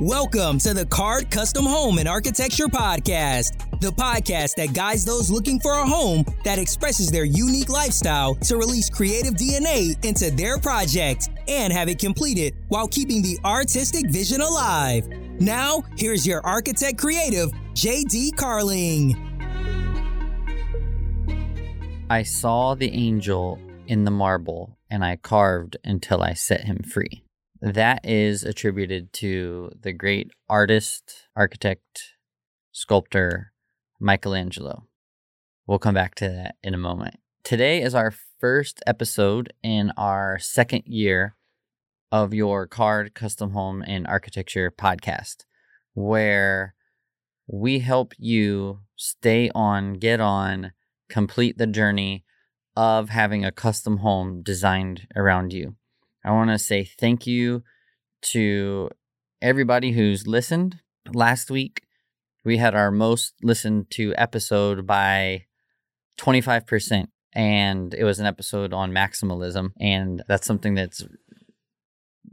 Welcome to the Card Custom Home and Architecture Podcast, the podcast that guides those looking for a home that expresses their unique lifestyle to release creative DNA into their project and have it completed while keeping the artistic vision alive. Now, here's your architect creative, JD Carling. I saw the angel in the marble and I carved until I set him free. That is attributed to the great artist, architect, sculptor, Michelangelo. We'll come back to that in a moment. Today is our first episode in our second year of your Card Custom Home and Architecture podcast, where we help you stay on, get on, complete the journey of having a custom home designed around you. I want to say thank you to everybody who's listened. Last week, we had our most listened to episode by 25%, and it was an episode on maximalism. And that's something that's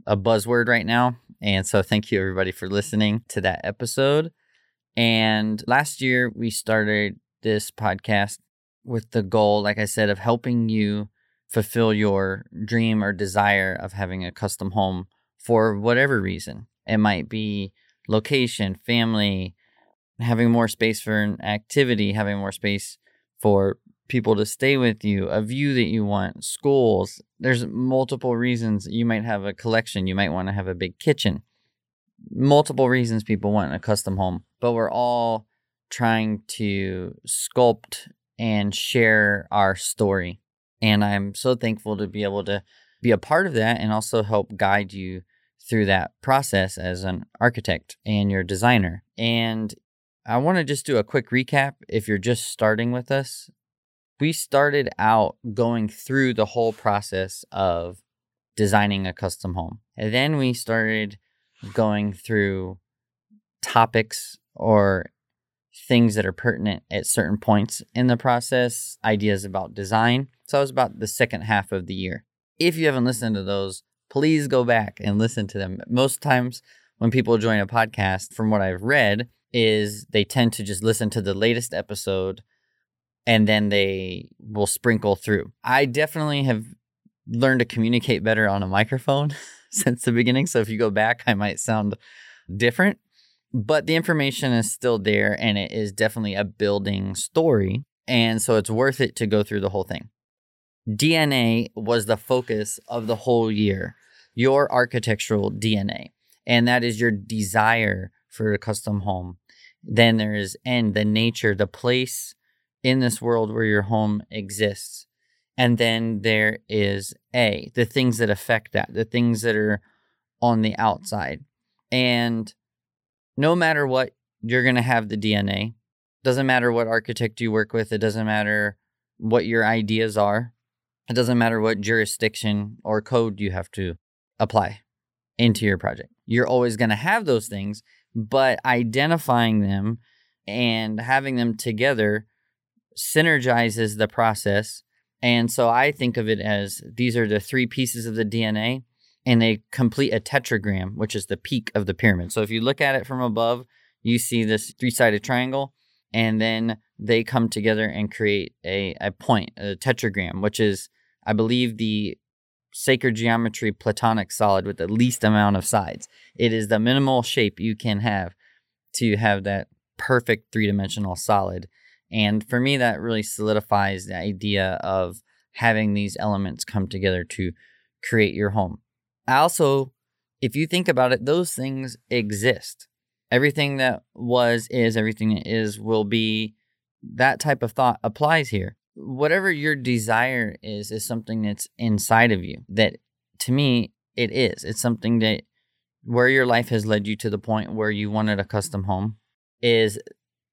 a buzzword right now. And so, thank you everybody for listening to that episode. And last year, we started this podcast with the goal, like I said, of helping you fulfill your dream or desire of having a custom home for whatever reason. It might be location, family, having more space for an activity, having more space for people to stay with you, a view that you want, schools. There's multiple reasons you might have a collection, you might want to have a big kitchen. Multiple reasons people want a custom home, but we're all trying to sculpt and share our story and I'm so thankful to be able to be a part of that and also help guide you through that process as an architect and your designer. And I want to just do a quick recap if you're just starting with us. We started out going through the whole process of designing a custom home. And then we started going through topics or things that are pertinent at certain points in the process, ideas about design. So it was about the second half of the year. If you haven't listened to those, please go back and listen to them. Most times when people join a podcast, from what I've read, is they tend to just listen to the latest episode and then they will sprinkle through. I definitely have learned to communicate better on a microphone since the beginning. So if you go back, I might sound different but the information is still there and it is definitely a building story. And so it's worth it to go through the whole thing. DNA was the focus of the whole year, your architectural DNA. And that is your desire for a custom home. Then there is N, the nature, the place in this world where your home exists. And then there is A, the things that affect that, the things that are on the outside. And no matter what, you're going to have the DNA. Doesn't matter what architect you work with, it doesn't matter what your ideas are, it doesn't matter what jurisdiction or code you have to apply into your project. You're always going to have those things, but identifying them and having them together synergizes the process. And so I think of it as these are the three pieces of the DNA and they complete a tetragram, which is the peak of the pyramid. So if you look at it from above, you see this three sided triangle, and then they come together and create a, a point, a tetragram, which is, I believe, the sacred geometry platonic solid with the least amount of sides. It is the minimal shape you can have to have that perfect three dimensional solid. And for me, that really solidifies the idea of having these elements come together to create your home. Also, if you think about it, those things exist. Everything that was, is, everything that is, will be. That type of thought applies here. Whatever your desire is, is something that's inside of you. That to me, it is. It's something that where your life has led you to the point where you wanted a custom home is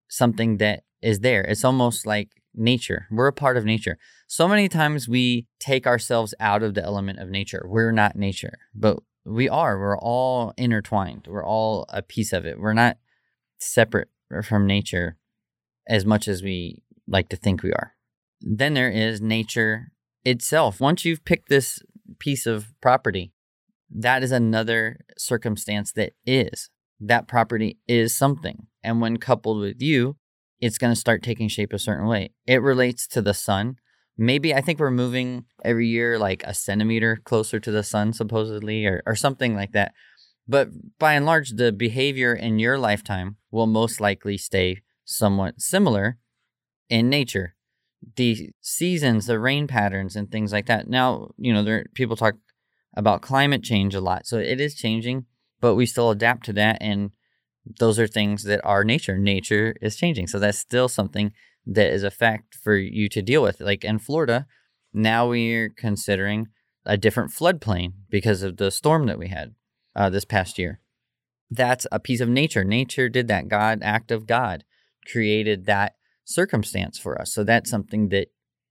something that is there. It's almost like nature. We're a part of nature. So many times we take ourselves out of the element of nature. We're not nature, but we are. We're all intertwined. We're all a piece of it. We're not separate from nature as much as we like to think we are. Then there is nature itself. Once you've picked this piece of property, that is another circumstance that is. that property is something. And when coupled with you, it's going to start taking shape a certain way. It relates to the sun. Maybe I think we're moving every year like a centimeter closer to the sun, supposedly, or, or something like that. But by and large, the behavior in your lifetime will most likely stay somewhat similar in nature. The seasons, the rain patterns, and things like that. Now, you know, there people talk about climate change a lot, so it is changing, but we still adapt to that, and those are things that are nature. Nature is changing, so that's still something that is a fact for you to deal with. Like in Florida, now we're considering a different floodplain because of the storm that we had uh, this past year. That's a piece of nature. Nature did that. God, act of God, created that circumstance for us. So that's something that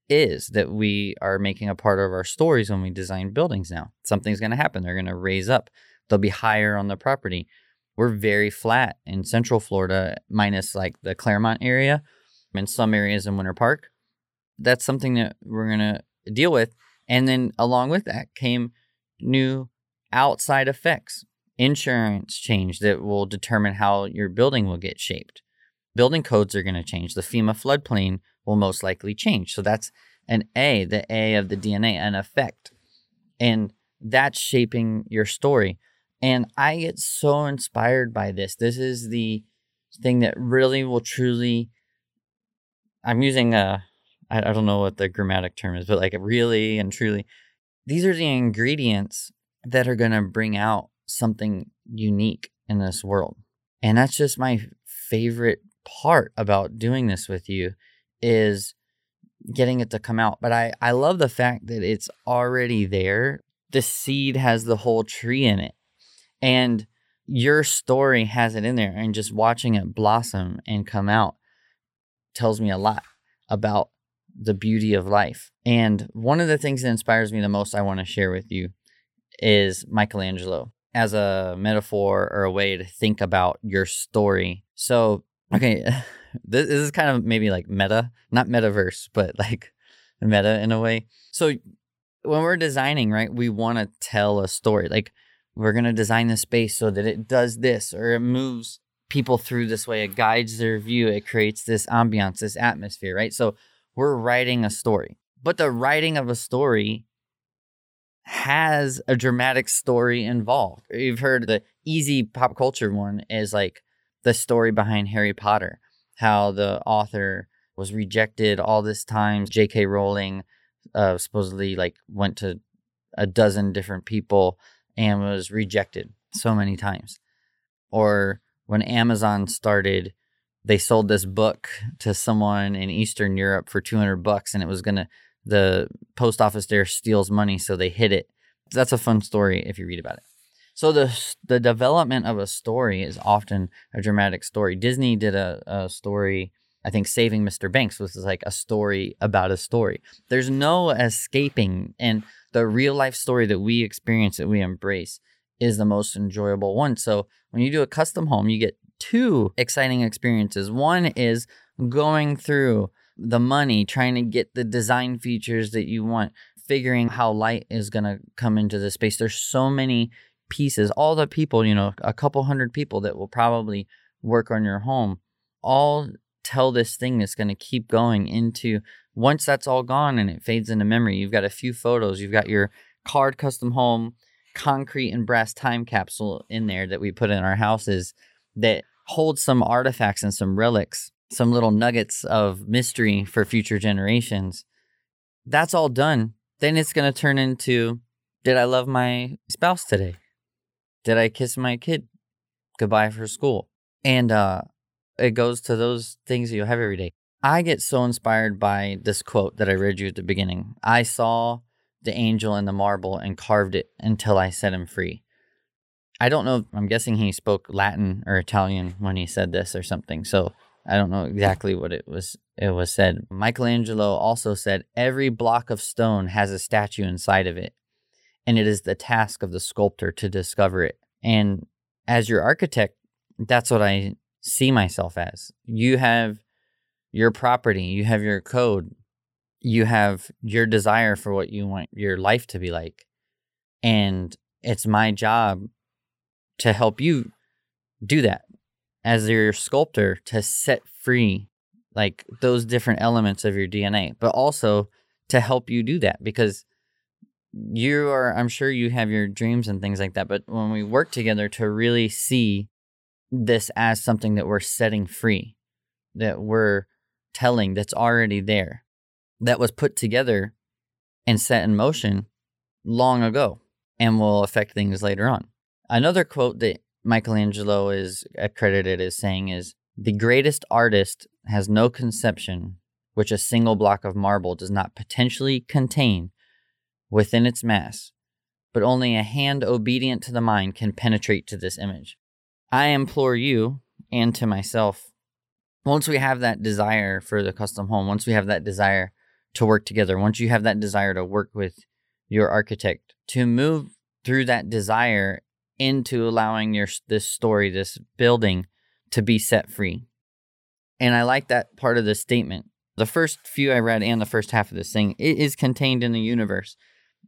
is that we are making a part of our stories when we design buildings now. Something's going to happen. They're going to raise up. They'll be higher on the property. We're very flat in Central Florida, minus like the Clermont area and some areas in Winter Park. That's something that we're going to deal with. And then along with that came new outside effects, insurance change that will determine how your building will get shaped. Building codes are going to change. The FEMA floodplain will most likely change. So that's an A, the A of the DNA, an effect. And that's shaping your story. And I get so inspired by this. This is the thing that really will truly I'm using a I, I don't know what the grammatic term is, but like really and truly, these are the ingredients that are gonna bring out something unique in this world. And that's just my favorite part about doing this with you is getting it to come out. But I, I love the fact that it's already there. The seed has the whole tree in it. And your story has it in there. And just watching it blossom and come out tells me a lot about the beauty of life. And one of the things that inspires me the most, I want to share with you, is Michelangelo as a metaphor or a way to think about your story. So, okay, this, is kind of maybe like meta, not metaverse, but like meta in a way. So, when we're designing, right, we want to tell a story. Like, we're going to design the space so that it does this or it moves people through this way. It guides their view. It creates this ambiance, this atmosphere, right? So we're writing a story. But the writing of a story has a dramatic story involved. You've heard the easy pop culture one is like the story behind Harry Potter, how the author was rejected all this times. J.K. Rowling uh, supposedly like went to a dozen different people and was rejected so many times. Or when Amazon started, they sold this book to someone in Eastern Europe for 200 bucks and it was going to the post office there steals money so they hid it. That's a fun story if you read about it. So the the development of a story is often a dramatic story. Disney did a, a story, I think Saving Mr. Banks was like a story about a story. There's no escaping and the real life story that we experience that we embrace is the most enjoyable one. So when you do a custom home, you get two exciting experiences. One is going through the money, trying to get the design features that you want, figuring how light is going to come into the space. There's so many pieces, all the people, you know, a couple hundred people that will probably work on your home, all tell this thing that's going to keep going into once that's all gone and it fades into memory. You've got a few photos, you've got your card custom home concrete and brass time capsule in there that we put in our houses that holds some artifacts and some relics, some little nuggets of mystery for future generations. That's all done. Then it's going to turn into Did I love my spouse today? Did I kiss my kid goodbye for school? And uh, it goes to those things you have every day. I get so inspired by this quote that I read you at the beginning. I saw the angel in the marble and carved it until I set him free. I don't know. I'm guessing he spoke Latin or Italian when he said this or something. So I don't know exactly what it was. It was said. Michelangelo also said every block of stone has a statue inside of it, and it is the task of the sculptor to discover it. And as your architect, that's what I see myself as. You have your property, you have your code, you have your desire for what you want your life to be like. And it's my job to help you do that as your sculptor to set free like those different elements of your DNA, but also to help you do that because you are I'm sure you have your dreams and things like that, but when we work together to really see this as something that we're setting free, that we're telling that's already there, that was put together and set in motion long ago and will affect things later on. Another quote that Michelangelo is accredited as saying is the greatest artist has no conception which a single block of marble does not potentially contain within its mass, but only a hand obedient to the mind can penetrate to this image. I implore you and to myself, once we have that desire for the custom home, once we have that desire to work together, once you have that desire to work with your architect, to move through that desire into allowing your this story, this building to be set free. And I like that part of the statement. The first few I read and the first half of this thing, it is contained in the universe.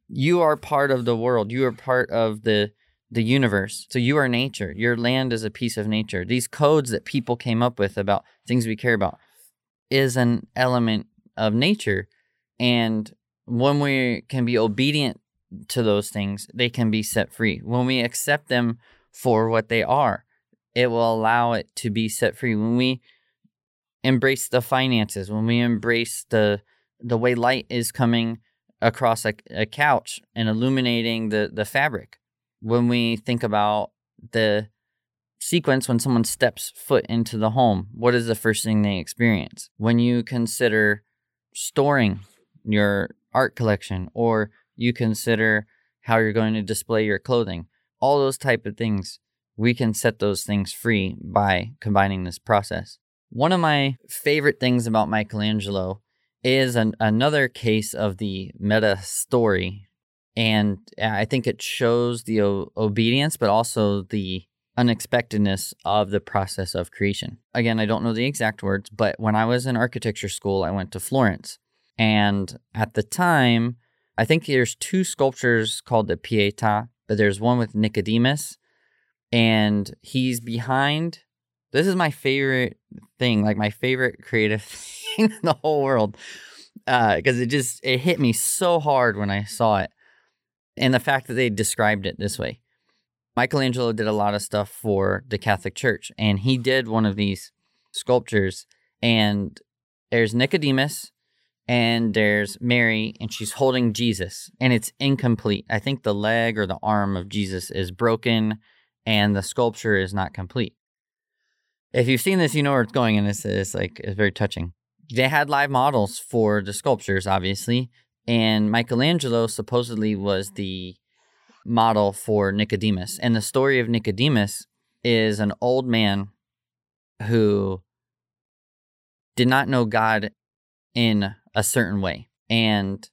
You are part of the world. You are part of the the universe. So you are nature. Your land is a piece of nature. These codes that people came up with about things we care about is an element of nature. And when we can be obedient to those things, they can be set free. When we accept them for what they are, it will allow it to be set free. When we embrace the finances, when we embrace the the way light is coming across a, a couch and illuminating the, the fabric, when we think about the sequence when someone steps foot into the home, what is the first thing they experience? When you consider storing your art collection or you consider how you're going to display your clothing, all those type of things, we can set those things free by combining this process. One of my favorite things about Michelangelo is an, another case of the meta story and I think it shows the o- obedience, but also the unexpectedness of the process of creation. Again, I don't know the exact words, but when I was in architecture school, I went to Florence. And at the time, I think there's two sculptures called the Pietà, but there's one with Nicodemus, and he's behind. This is my favorite thing, like my favorite creative thing in the whole world, because uh, it just it hit me so hard when I saw it and the fact that they described it this way. Michelangelo did a lot of stuff for the Catholic Church, and he did one of these sculptures. And there's Nicodemus, and there's Mary, and she's holding Jesus, and it's incomplete. I think the leg or the arm of Jesus is broken, and the sculpture is not complete. If you've seen this, you know where it's going, and it's, it's like it's very touching. They had live models for the sculptures, obviously. And Michelangelo supposedly was the model for Nicodemus. And the story of Nicodemus is an old man who did not know God in a certain way. And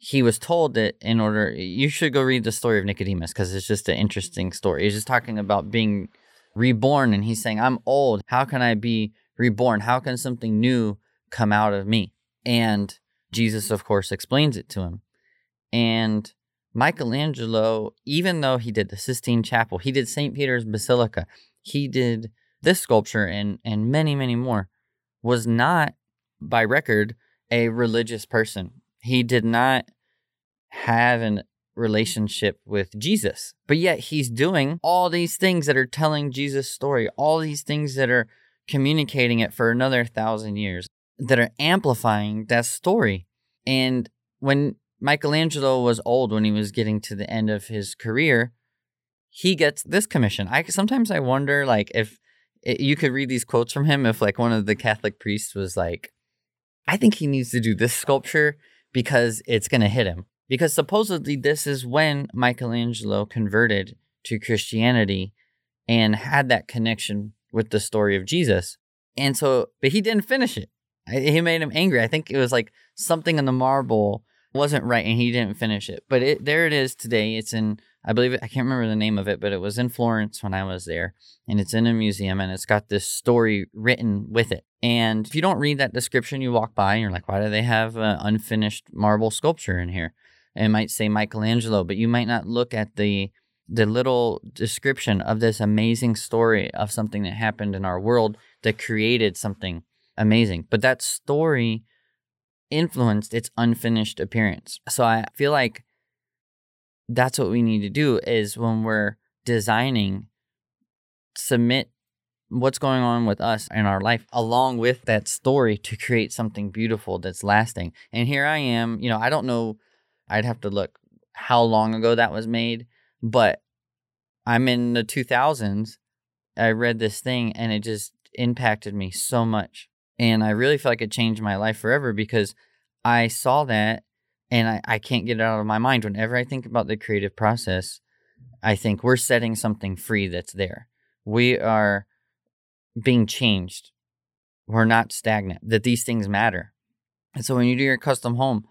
he was told that in order, you should go read the story of Nicodemus because it's just an interesting story. He's just talking about being reborn and he's saying, I'm old. How can I be reborn? How can something new come out of me? And Jesus, of course, explains it to him. And Michelangelo, even though he did the Sistine Chapel, he did St. Peter's Basilica, he did this sculpture and, and many, many more, was not, by record, a religious person. He did not have a relationship with Jesus. But yet he's doing all these things that are telling Jesus' story, all these things that are communicating it for another thousand years that are amplifying that story. And when Michelangelo was old, when he was getting to the end of his career, he gets this commission. I sometimes I wonder, like, if it, you could read these quotes from him, if like one of the Catholic priests was like, "I think he needs to do this sculpture because it's going to hit him." Because supposedly this is when Michelangelo converted to Christianity and had that connection with the story of Jesus. And so, but he didn't finish it. He made him angry. I think it was like something in the marble wasn't right and he didn't finish it. But it there it is today. It's in I believe I can't remember the name of it, but it was in Florence when I was there, and it's in a museum, and it's got this story written with it. And if you don't read that description, you walk by and you're like, why do they have an unfinished marble sculpture in here? it might say Michelangelo, but you might not look at the the little description of this amazing story of something that happened in our world that created something amazing. But that story influenced its unfinished appearance. So I feel like that's what we need to do is when we're designing submit what's going on with us in our life along with that story to create something beautiful that's lasting. And here I am, you know, I don't know I'd have to look how long ago that was made, but I'm in the 2000s. I read this thing and it just impacted me so much. And I really feel like it changed my life forever because I saw that and I, I can't get it out of my mind. Whenever I think about the creative process, I think we're setting something free that's there. We are being changed. We're not stagnant, that these things matter. And so when you do your custom home,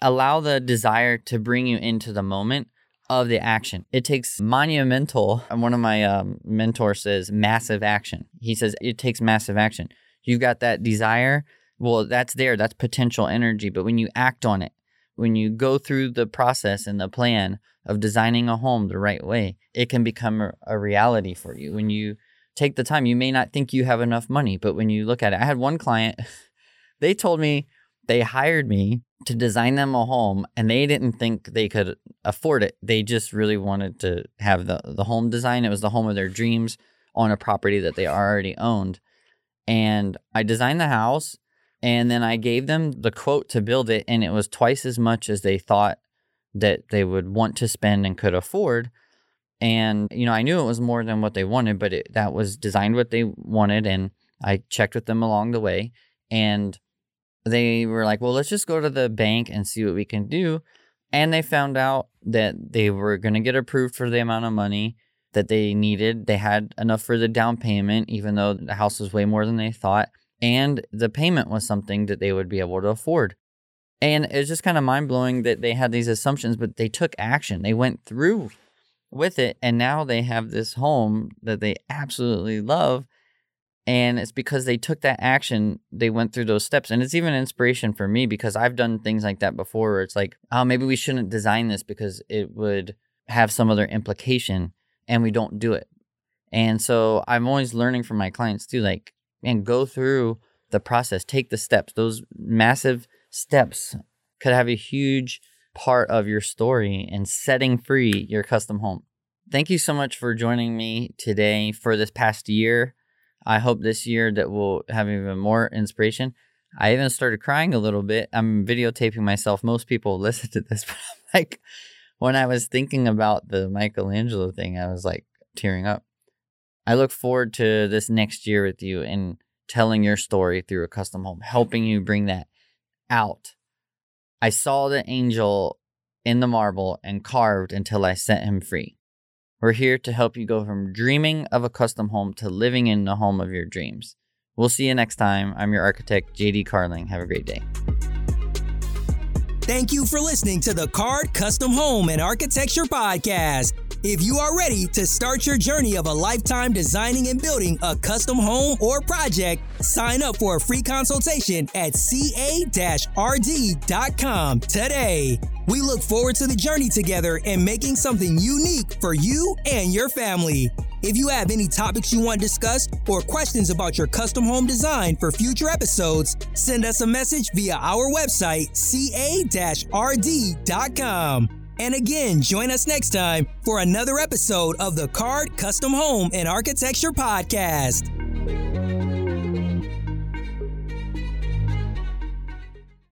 allow the desire to bring you into the moment of the action. It takes monumental, and one of my um, mentors says massive action. He says it takes massive action. You've got that desire, well, that's there, that's potential energy. But when you act on it, when you go through the process and the plan of designing a home the right way, it can become a reality for you. When you take the time, you may not think you have enough money, but when you look at it, I had one client, they told me they hired me to design them a home and they didn't think they could afford it. They just really wanted to have the, the home design. It was the home of their dreams on a property that they already owned. And I designed the house and then I gave them the quote to build it, and it was twice as much as they thought that they would want to spend and could afford. And, you know, I knew it was more than what they wanted, but it, that was designed what they wanted. And I checked with them along the way. And they were like, well, let's just go to the bank and see what we can do. And they found out that they were going to get approved for the amount of money that they needed. They had enough for the down payment, even though the house was way more than they thought. And the payment was something that they would be able to afford. And it's just kind of mind blowing that they had these assumptions, but they took action. They went through with it. And now they have this home that they absolutely love and it's because they took that action, they went through those steps. And it's even inspiration for me because I've done things like that before where it's like, oh, maybe we shouldn't design this because it would have some other implication and we don't do it. And so I'm always learning from my clients too, like, and go through the process, take the steps. Those massive steps could have a huge part of your story in setting free your custom home. Thank you so much for joining me today for this past year. I hope this year that we'll have even more inspiration. I even started crying a little bit. I'm videotaping myself. Most people listen to this, but I'm like, when I was thinking about the Michelangelo thing, I was like tearing up. I look forward to this next year with you and telling your story through a custom home, helping you bring that out. I saw the angel in the marble and carved until I set him free. We're here to help you go from dreaming of a custom home to living in the home of your dreams. We'll see you next time. I'm your architect, JD Carling. Have a great day. Thank you for listening to the Card Custom Home and Architecture Podcast. If you are ready to start your journey of a lifetime designing and building a custom home or project, sign up for a free consultation at ca-rd.com today. We look forward to the journey together and making something unique for you and your family. If you have any topics you want discussed or questions about your custom home design for future episodes, send us a message via our website, ca-rd.com. And again, join us next time for another episode of the Card Custom Home and Architecture Podcast.